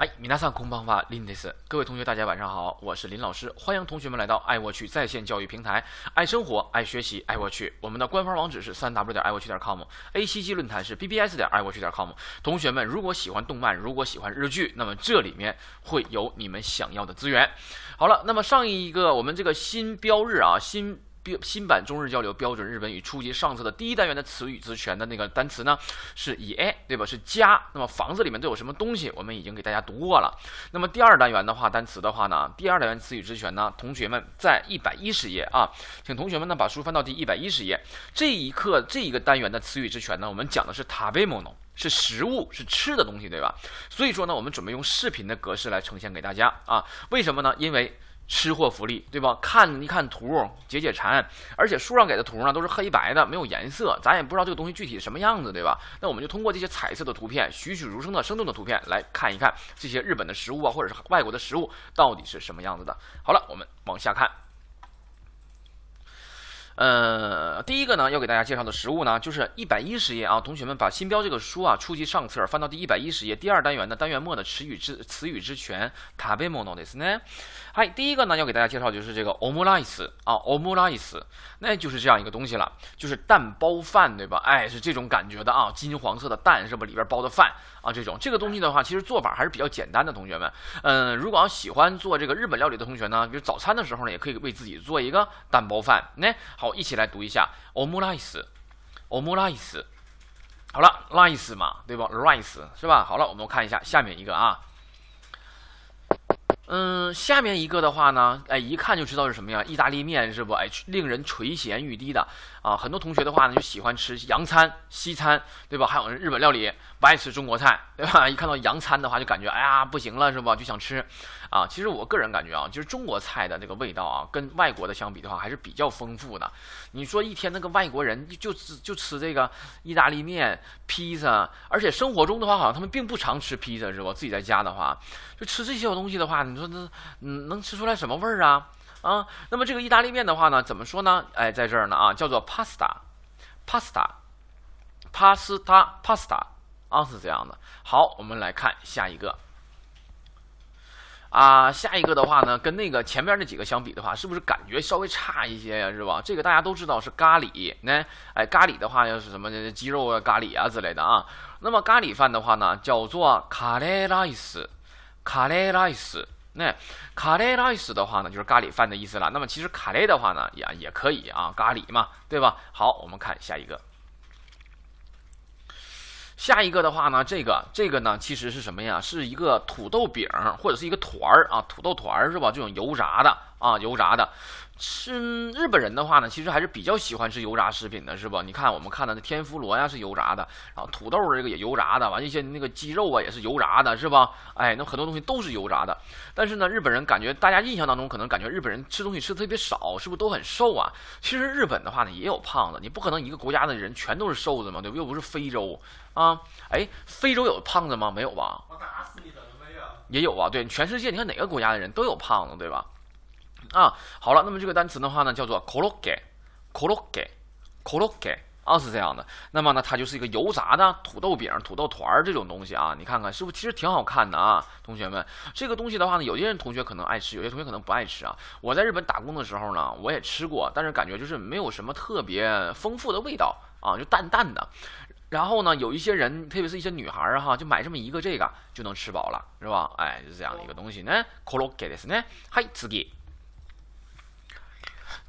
哎，米娜桑空邦法林德斯，各位同学，大家晚上好，我是林老师，欢迎同学们来到爱我趣在线教育平台，爱生活，爱学习，爱我趣。我们的官方网址是三 w 点爱我趣点 com，A C G 论坛是 B B S 点爱我趣点 com。同学们，如果喜欢动漫，如果喜欢日剧，那么这里面会有你们想要的资源。好了，那么上一个我们这个新标日啊，新。标新版中日交流标准日本语初级上册的第一单元的词语之全的那个单词呢，是以 a 对吧？是家。那么房子里面都有什么东西？我们已经给大家读过了。那么第二单元的话，单词的话呢，第二单元词语之全呢，同学们在一百一十页啊，请同学们呢把书翻到第一百一十页。这一课这一个单元的词语之全呢，我们讲的是 tabemono，是食物，是吃的东西，对吧？所以说呢，我们准备用视频的格式来呈现给大家啊。为什么呢？因为吃货福利，对吧？看一看图，解解馋。而且书上给的图呢，都是黑白的，没有颜色，咱也不知道这个东西具体什么样子，对吧？那我们就通过这些彩色的图片，栩栩如生的生动的图片来看一看这些日本的食物啊，或者是外国的食物到底是什么样子的。好了，我们往下看。呃，第一个呢，要给大家介绍的食物呢，就是一百一十页啊，同学们把新标这个书啊，初级上册翻到第一百一十页，第二单元的单元末的词语之词语之全，タベモノですね。嗨，第一个呢，要给大家介绍就是这个オムライス啊，オムライス，那就是这样一个东西了，就是蛋包饭，对吧？哎，是这种感觉的啊，金黄色的蛋是不里边包的饭 啊，这种这个东西的话，其实做法还是比较简单的，同学们。嗯，如果要喜欢做这个日本料理的同学呢，比如早餐的时候呢，也可以为自己做一个蛋包饭。那好。一起来读一下 omurice，omurice，好了，rice 嘛，对吧？rice 是吧？好了，我们看一下下面一个啊，嗯，下面一个的话呢，哎，一看就知道是什么呀？意大利面是不？哎，令人垂涎欲滴的啊！很多同学的话呢，就喜欢吃洋餐、西餐，对吧？还有日本料理，不爱吃中国菜，对吧？一看到洋餐的话，就感觉哎呀，不行了，是吧？就想吃。啊，其实我个人感觉啊，就是中国菜的这个味道啊，跟外国的相比的话，还是比较丰富的。你说一天那个外国人就吃就吃这个意大利面、披萨，而且生活中的话，好像他们并不常吃披萨，是吧？自己在家的话，就吃这些东西的话，你说那嗯，能吃出来什么味儿啊？啊，那么这个意大利面的话呢，怎么说呢？哎，在这儿呢啊，叫做 pasta，pasta，pasta，pasta，啊，是这样的。好，我们来看下一个。啊，下一个的话呢，跟那个前面那几个相比的话，是不是感觉稍微差一些呀？是吧？这个大家都知道是咖喱，那哎，咖喱的话又是什么鸡肉啊、咖喱啊之类的啊。那么咖喱饭的话呢，叫做卡雷拉伊斯，卡雷拉伊斯。那卡雷拉伊斯的话呢，就是咖喱饭的意思了。那么其实卡雷的话呢，也也可以啊，咖喱嘛，对吧？好，我们看下一个。下一个的话呢，这个这个呢，其实是什么呀？是一个土豆饼或者是一个团儿啊，土豆团儿是吧？这种油炸的啊，油炸的。吃日本人的话呢，其实还是比较喜欢吃油炸食品的，是吧？你看我们看的那天妇罗呀是油炸的，然后土豆这个也油炸的，完一些那个鸡肉啊也是油炸的，是吧？哎，那很多东西都是油炸的。但是呢，日本人感觉大家印象当中可能感觉日本人吃东西吃的特别少，是不是都很瘦啊？其实日本的话呢也有胖子，你不可能一个国家的人全都是瘦子嘛，对不？又不是非洲啊。哎，非洲有胖子吗？没有吧？也有啊，对，全世界你看哪个国家的人都有胖子，对吧？啊，好了，那么这个单词的话呢，叫做 koroge，koroge，koroge，啊，是这样的。那么呢，它就是一个油炸的土豆饼、土豆团儿这种东西啊。你看看是不是其实挺好看的啊，同学们。这个东西的话呢，有些人同学可能爱吃，有些同学可能不爱吃啊。我在日本打工的时候呢，我也吃过，但是感觉就是没有什么特别丰富的味道啊，就淡淡的。然后呢，有一些人，特别是一些女孩儿哈，就买这么一个这个就能吃饱了，是吧？哎，就是这样的一个东西呢。koroge ですね。はい、次。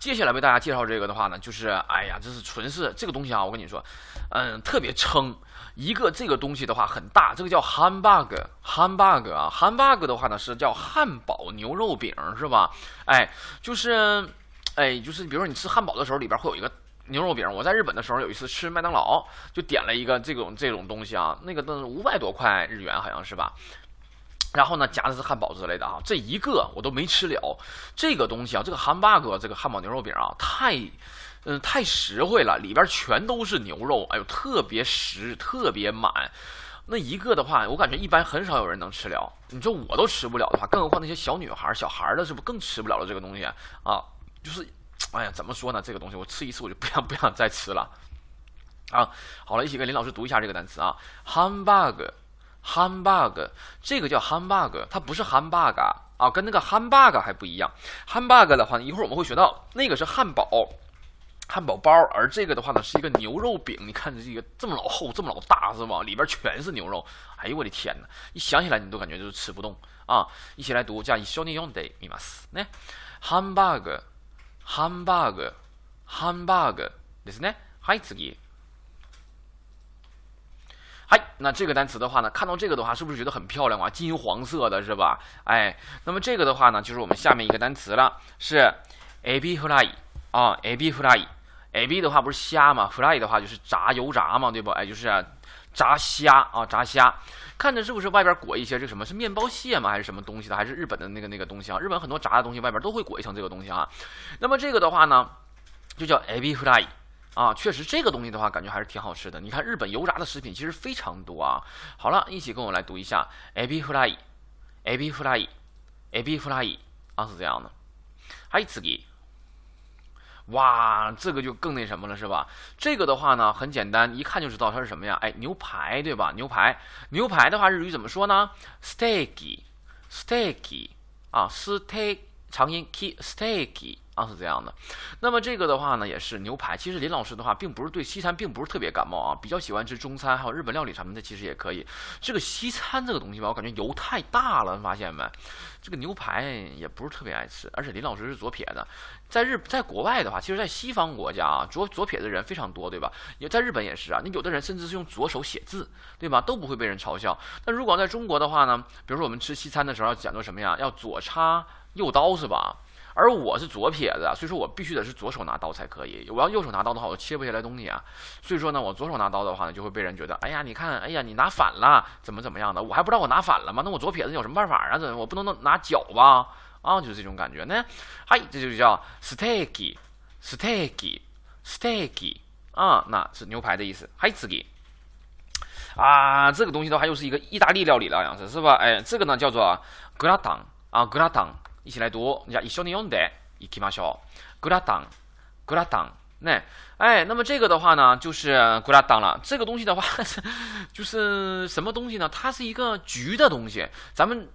接下来为大家介绍这个的话呢，就是哎呀，这是纯是这个东西啊！我跟你说，嗯，特别撑。一个这个东西的话很大，这个叫 hamburg，hamburg 啊，hamburg 的话呢是叫汉堡牛肉饼，是吧？哎，就是，哎，就是比如说你吃汉堡的时候，里边会有一个牛肉饼。我在日本的时候有一次吃麦当劳，就点了一个这种这种东西啊，那个都是五百多块日元，好像是吧？然后呢，夹的是汉堡之类的啊，这一个我都没吃了。这个东西啊，这个汉堡哥，这个汉堡牛肉饼啊，太，嗯，太实惠了，里边全都是牛肉，哎呦，特别实，特别满。那一个的话，我感觉一般很少有人能吃了。你说我都吃不了的话，更何况那些小女孩、小孩的，是不是更吃不了了？这个东西啊，就是，哎呀，怎么说呢？这个东西我吃一次我就不想 不想再吃了。啊，好了，一起跟林老师读一下这个单词啊，汉堡哥。Hamburger，这个叫 Hamburger，它不是 Hamburger 啊，跟那个 Hamburger 还不一样。Hamburger 的话呢，一会儿我们会学到，那个是汉堡，汉堡包，而这个的话呢，是一个牛肉饼。你看着这个这么老厚，这么老大是吧？里边全是牛肉。哎呦我的天呐，一想起来你都感觉就是吃不动啊。一起来读，加以 show me your day，密码是。那 Hamburger，Hamburger，Hamburger，ですね。嗨，次。嗨，那这个单词的话呢，看到这个的话，是不是觉得很漂亮啊？金黄色的是吧？哎，那么这个的话呢，就是我们下面一个单词了，是 a b fry 啊 a b fry，a b 的话不是虾嘛，fry 的话就是炸油炸嘛，对不？哎，就是炸虾啊，炸虾，看着是不是外边裹一些这什么是面包屑吗？还是什么东西的？还是日本的那个那个东西啊？日本很多炸的东西外边都会裹一层这个东西啊。那么这个的话呢，就叫 a b fry。啊，确实这个东西的话，感觉还是挺好吃的。你看日本油炸的食品其实非常多啊。好了，一起跟我来读一下，ab fry，ab fry，ab fry，啊是这样的。还次给，哇，这个就更那什么了，是吧？这个的话呢，很简单，一看就知道它是什么呀？哎，牛排，对吧？牛排，牛排的话，日语怎么说呢？steaky steak 啊，steak，长音 k，steak。啊，是这样的，那么这个的话呢，也是牛排。其实林老师的话，并不是对西餐并不是特别感冒啊，比较喜欢吃中餐，还有日本料理什么的，其实也可以。这个西餐这个东西吧，我感觉油太大了，发现没？这个牛排也不是特别爱吃，而且林老师是左撇子，在日在国外的话，其实，在西方国家啊，左左撇子人非常多，对吧？也在日本也是啊，你有的人甚至是用左手写字，对吧？都不会被人嘲笑。那如果在中国的话呢，比如说我们吃西餐的时候要讲究什么呀？要左插右刀，是吧？而我是左撇子，所以说我必须得是左手拿刀才可以。我要右手拿刀的话，我切不下来东西啊。所以说呢，我左手拿刀的话呢，就会被人觉得，哎呀，你看，哎呀，你拿反了，怎么怎么样的？我还不知道我拿反了吗？那我左撇子有什么办法啊？怎么我不能拿脚吧？啊，就是这种感觉呢。嗨，这就叫 steak，steak，steak 啊，那是牛排的意思。嗨，次给啊，这个东西的话又是一个意大利料理了，好像是是吧？哎，这个呢叫做格拉当啊，格拉当。一起来读，你一緒に読んでいきましょう。グラタン、グラタン。那，哎，那么这个的话呢，就是グラタン了。这个东西的话，就是什么东西呢？它是一个焗的东西。咱们，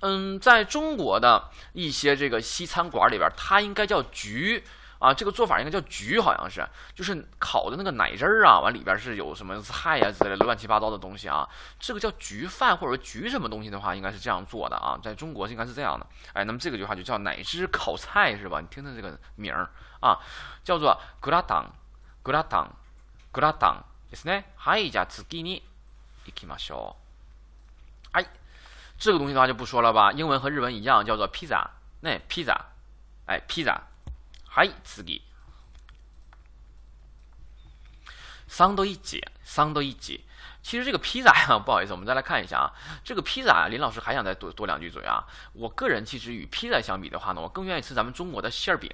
嗯，在中国的一些这个西餐馆里边，它应该叫焗。 啊，这个做法应该叫焗，好像是，就是烤的那个奶汁儿啊，完里边是有什么菜呀之类的乱七八糟的东西啊，这个叫焗饭或者焗什么东西的话，应该是这样做的啊，在中国应该是这样的。哎，那么这个句话就叫奶汁烤菜是吧？你听听这个名儿啊，叫做グラタン、グラタン、グラタンですね。はい、じゃあ次に行きましょう。哎，这个东西的话就不说了吧，英文和日文一样，叫做披萨。那披萨，哎，披萨。 はい、次。サンドイッチ，サンドイッチ。其实这个披萨呀，不好意思，我们再来看一下啊。这个披萨啊，林老师还想再多多两句嘴啊。我个人其实与披萨相比的话呢，我更愿意吃咱们中国的馅儿饼。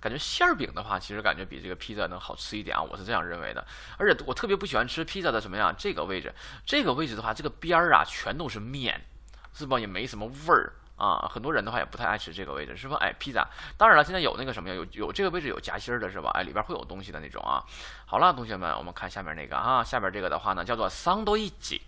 感觉馅儿饼的话，其实感觉比这个披萨能好吃一点啊，我是这样认为的。而且我特别不喜欢吃披萨的什么呀？这个位置，这个位置的话，这个边儿啊全都是面，是吧？也没什么味儿。 啊，很多人的话也不太爱吃这个位置，是吧？哎，披萨，当然了，现在有那个什么呀，有有这个位置有夹心儿的是吧？哎，里边会有东西的那种啊。好了，同学们，我们看下面那个啊，下边这个的话呢，叫做桑多伊吉。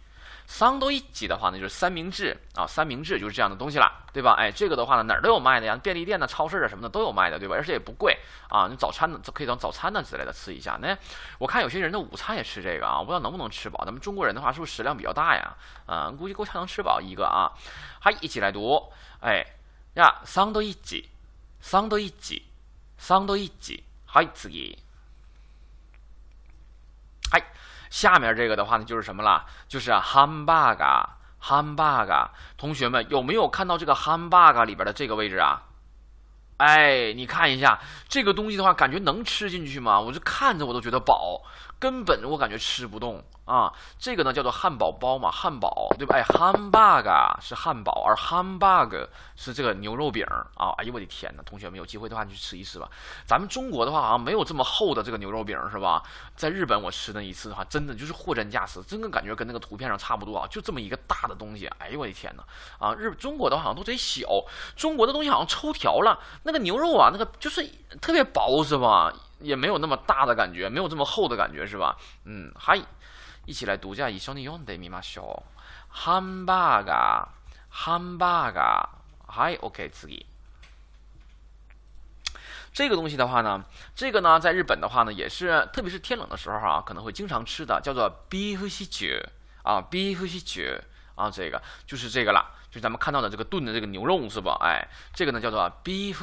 桑都一吉的话呢，就是三明治啊，三明治就是这样的东西了，对吧？哎，这个的话呢，哪儿都有卖的呀，便利店呢、超市啊什么的都有卖的，对吧？而且也不贵啊，你早餐呢可以当早餐呢之类的吃一下。那我看有些人的午餐也吃这个啊，我不知道能不能吃饱。咱们中国人的话，是不是食量比较大呀？啊，估计够呛能吃饱一个啊。好，一起来读，哎呀，桑都一吉，桑都一吉，桑都一吉，好，次ぎ。下面这个的话呢，就是什么了？就是 hamburger，hamburger。同学们有没有看到这个 hamburger 里边的这个位置啊？哎，你看一下这个东西的话，感觉能吃进去吗？我就看着我都觉得饱，根本我感觉吃不动。啊，这个呢叫做汉堡包嘛，汉堡对吧？哎，hamburger 是汉堡，而 hamburger 是这个牛肉饼啊！哎呦我的天哪，同学们有机会的话你去吃一吃吧。咱们中国的话好像没有这么厚的这个牛肉饼是吧？在日本我吃那一次的话，真的就是货真价实，真的感觉跟那个图片上差不多啊，就这么一个大的东西。哎呦我的天哪！啊，日中国的好像都贼小，中国的东西好像抽条了，那个牛肉啊，那个就是特别薄是吧？也没有那么大的感觉，没有这么厚的感觉是吧？嗯，嗨。一起来读一下以上的用的密码小。 ハンバーガー、ハンバーガー。はい、OK，次。这个东西的话呢，这个呢，在日本的话呢，也是，特别是天冷的时候啊，可能会经常吃的，叫做 beef stew 啊，beef stew 啊，这个就是这个了，就是咱们看到的这个炖的这个牛肉是吧？哎，这个呢叫做 beef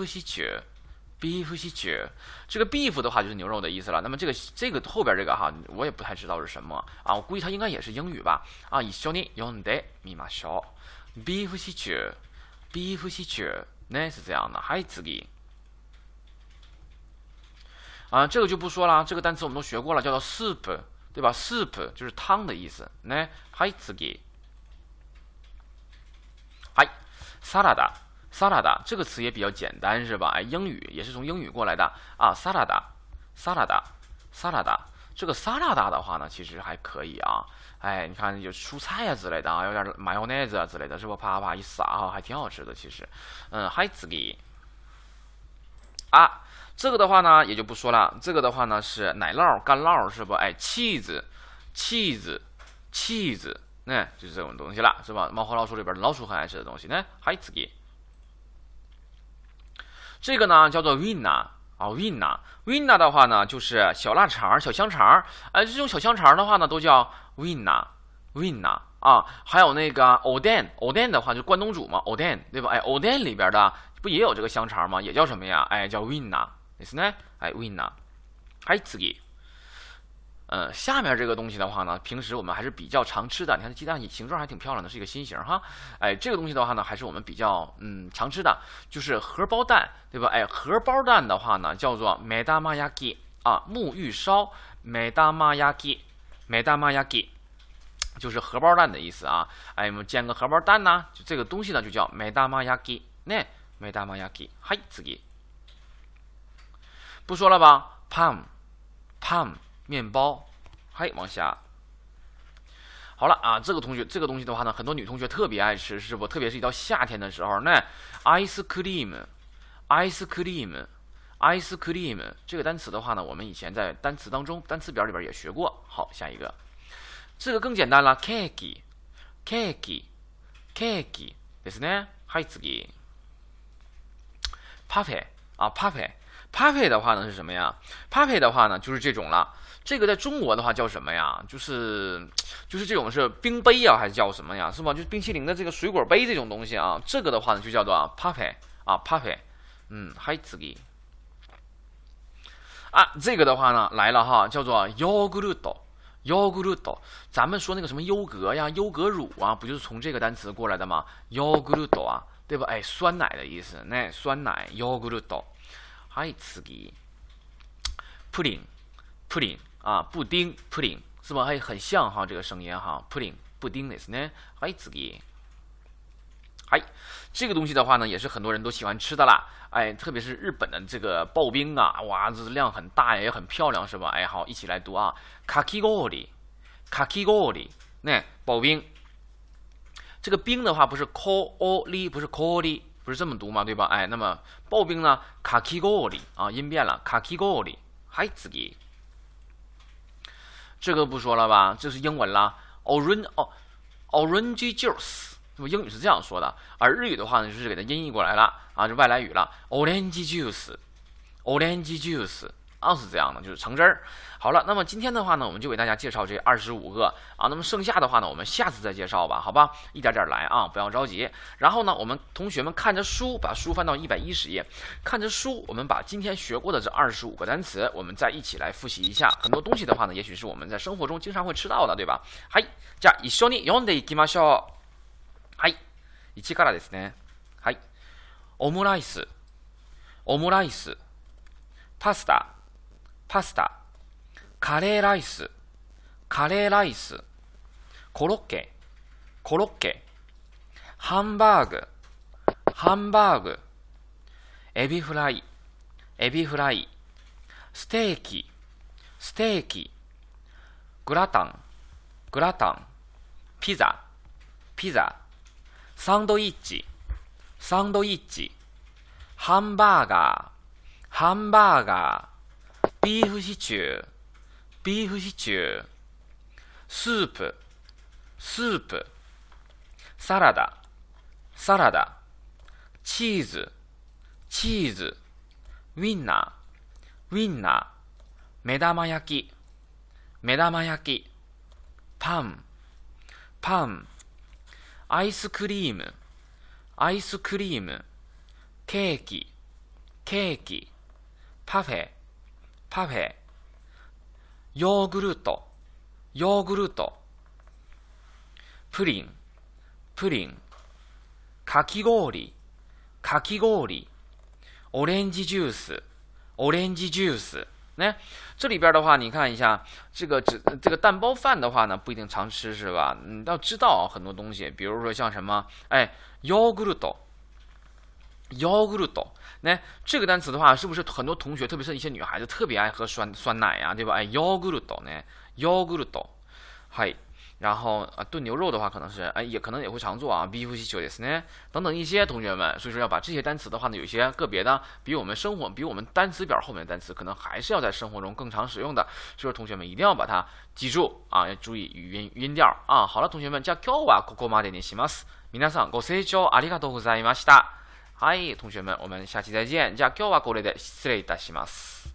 stew，beef stew，这个 beef 的话就是牛肉的意思了。那么这个这个后边这个哈，我也不太知道是什么啊，我估计它应该也是英语吧？啊，一緒に読んでみましょう。beef stew，beef stew，那是这样的。还次ぎ。啊，这个就不说了。这个单词我们都学过了，叫做 soup，对吧？soup 就是汤的意思。那还一次给，哎，沙拉达，沙 拉达这个词也比较简单，是吧？哎，英语也是从英语过来的啊。沙拉达，沙拉达，沙拉达。这个沙拉达的话呢，其实还可以啊。哎，你看有蔬菜啊之类的啊，有点 mayonnaise 啊之类的，是不？啪啪啪一撒哈，还挺好吃的。其实，嗯，还一次给啊。这个的话呢，也就不说了。这个的话呢是奶酪、干酪，是不？哎，cheese，cheese，cheese，那就是这种东西了，是吧？猫和老鼠里边老鼠很爱吃的东西呢。还次给，这个呢叫做 winna 啊，winna，winna 的话呢就是小腊肠、小香肠。哎，这种小香肠的话呢都叫 winna，winna 啊。还有那个 oden，oden 的话就关东煮嘛，oden 对吧？哎，oden 里边的不也有这个香肠吗？也叫什么呀？哎，叫 winna。ですね。はい、ウインナー。はい、次。 呃，下面这个东西的话呢，平时我们还是比较常吃的。你看鸡蛋形状还挺漂亮的，是一个心形哈。哎，这个东西的话呢，还是我们比较嗯常吃的，就是荷包蛋，对吧？哎，荷包蛋的话呢，叫做目玉焼き啊，沐浴烧，目玉焼き，目玉焼き，就是荷包蛋的意思啊。哎，我们煎个荷包蛋呢，就这个东西呢，就叫目玉焼き，ね、目玉焼き。はい、次。不说了吧，pan，pan， 面包，嘿，往下。好了啊，这个同学，这个东西的话呢，很多女同学特别爱吃，是不？特别是一到夏天的时候，那 ice cream，ice cream，ice cream 这个单词的话呢，我们以前在单词当中，单词表里边也学过。好，下一个，这个更简单了，cake，cake，cake，ですね。はい、次。パフェ啊，パフェ。Puppy 的话呢是什么呀？Puppy 的话呢就是这种了。 这个在中国的话叫什么呀？就是就是这种是冰杯啊，还是叫什么呀？是吧？就是冰淇淋的这个水果杯这种东西啊。这个的话呢就叫做 Puppy 啊，Puppy。嗯，还次给啊，这个的话呢来了哈，叫做 Yogurt，Yogurt。咱们说那个什么优格呀、优格乳啊，不就是从这个单词过来的吗？Yogurt 啊，对吧？哎，酸奶的意思，那酸奶 Yogurt。还次给，pudding，pudding 啊，布丁，pudding 是吧？还很像哈，这个声音哈，pudding，布丁的是呢。还次给，哎，这个东西的话呢，也是很多人都喜欢吃的啦。哎，特别是日本的这个刨冰啊，哇，这量很大呀，也很漂亮，是吧？哎，好，一起来读啊，kakigori，kakigori，那刨冰，这个冰的话不是 kori，不是 kori。不是这么读吗？对吧？哎，那么刨冰呢？卡基ゴ里啊，音变了。卡基ゴ里，还次给。这个不说了吧？这是英文啦。Orange 哦，orange juice，那么英语是这样说的，而日语的话呢，就是给它音译过来了啊，就外来语了。Orange juice，orange juice。啊，是这样的，就是橙汁儿。好了，那么今天的话呢，我们就给大家介绍这二十五个啊。那么剩下的话呢，我们下次再介绍吧，好吧？一点点来啊，不要着急。然后呢，我们同学们看着书，把书翻到一百一十页，看着书，我们把今天学过的这二十五个单词，我们再一起来复习一下。很多东西的话呢，也许是我们在生活中经常会吃到的，对吧？はい、じゃあ一緒に読んでいきましょう。はい、一からですね。はい、オムライス、オムライス、パスタ。 パスタ、カレーライス、カレーライス、コロッケ、コロッケ、ハンバーグ、ハンバーグ、エビフライ、エビフライ、ステーキ、ステーキ、グラタン、グラタン、ピザ、ピザ、サンドイッチ、サンドイッチ、ハンバーガー、ハンバーガー、ビーフシチュー、ビーフシチュー、スープ、スープ、サラダ、サラダ、チーズ、チーズ、ウィンナー、ウィンナー、目玉焼き、目玉焼き、パン、パン、アイスクリーム、アイスクリーム、ケーキ、ケーキ、パフェ、パフェ、ヨーグルト、ヨーグルト、プリン、プリン、かき氷、かき氷、オレンジジュース，オレンジジュース。那这里边的话，你看一下，这个这这个蛋包饭的话呢，不一定常吃是吧？你要知道很多东西，比如说像什么，哎 ，yogurt，yogurt。那这个单词的话，是不是很多同学，特别是一些女孩子，特别爱喝酸酸奶呀，对吧？哎，yogurt 呢，yogurt，嗨。然后啊，炖牛肉的话，可能是哎，也可能也会常做啊，beef s t e w 呢，等等一些同学们，所以说要把这些单词的话呢，有些个别的，比我们生活，比我们单词表后面的单词，可能还是要在生活中更常使用的，所以说同学们一定要把它记住啊，要注意语音音调啊。好了，同学们，じゃ今日はここまでにします。皆さんご清聴ありがとうございました。 はい，同学们，我们下期再见。じゃあ今日はこれで失礼いたします。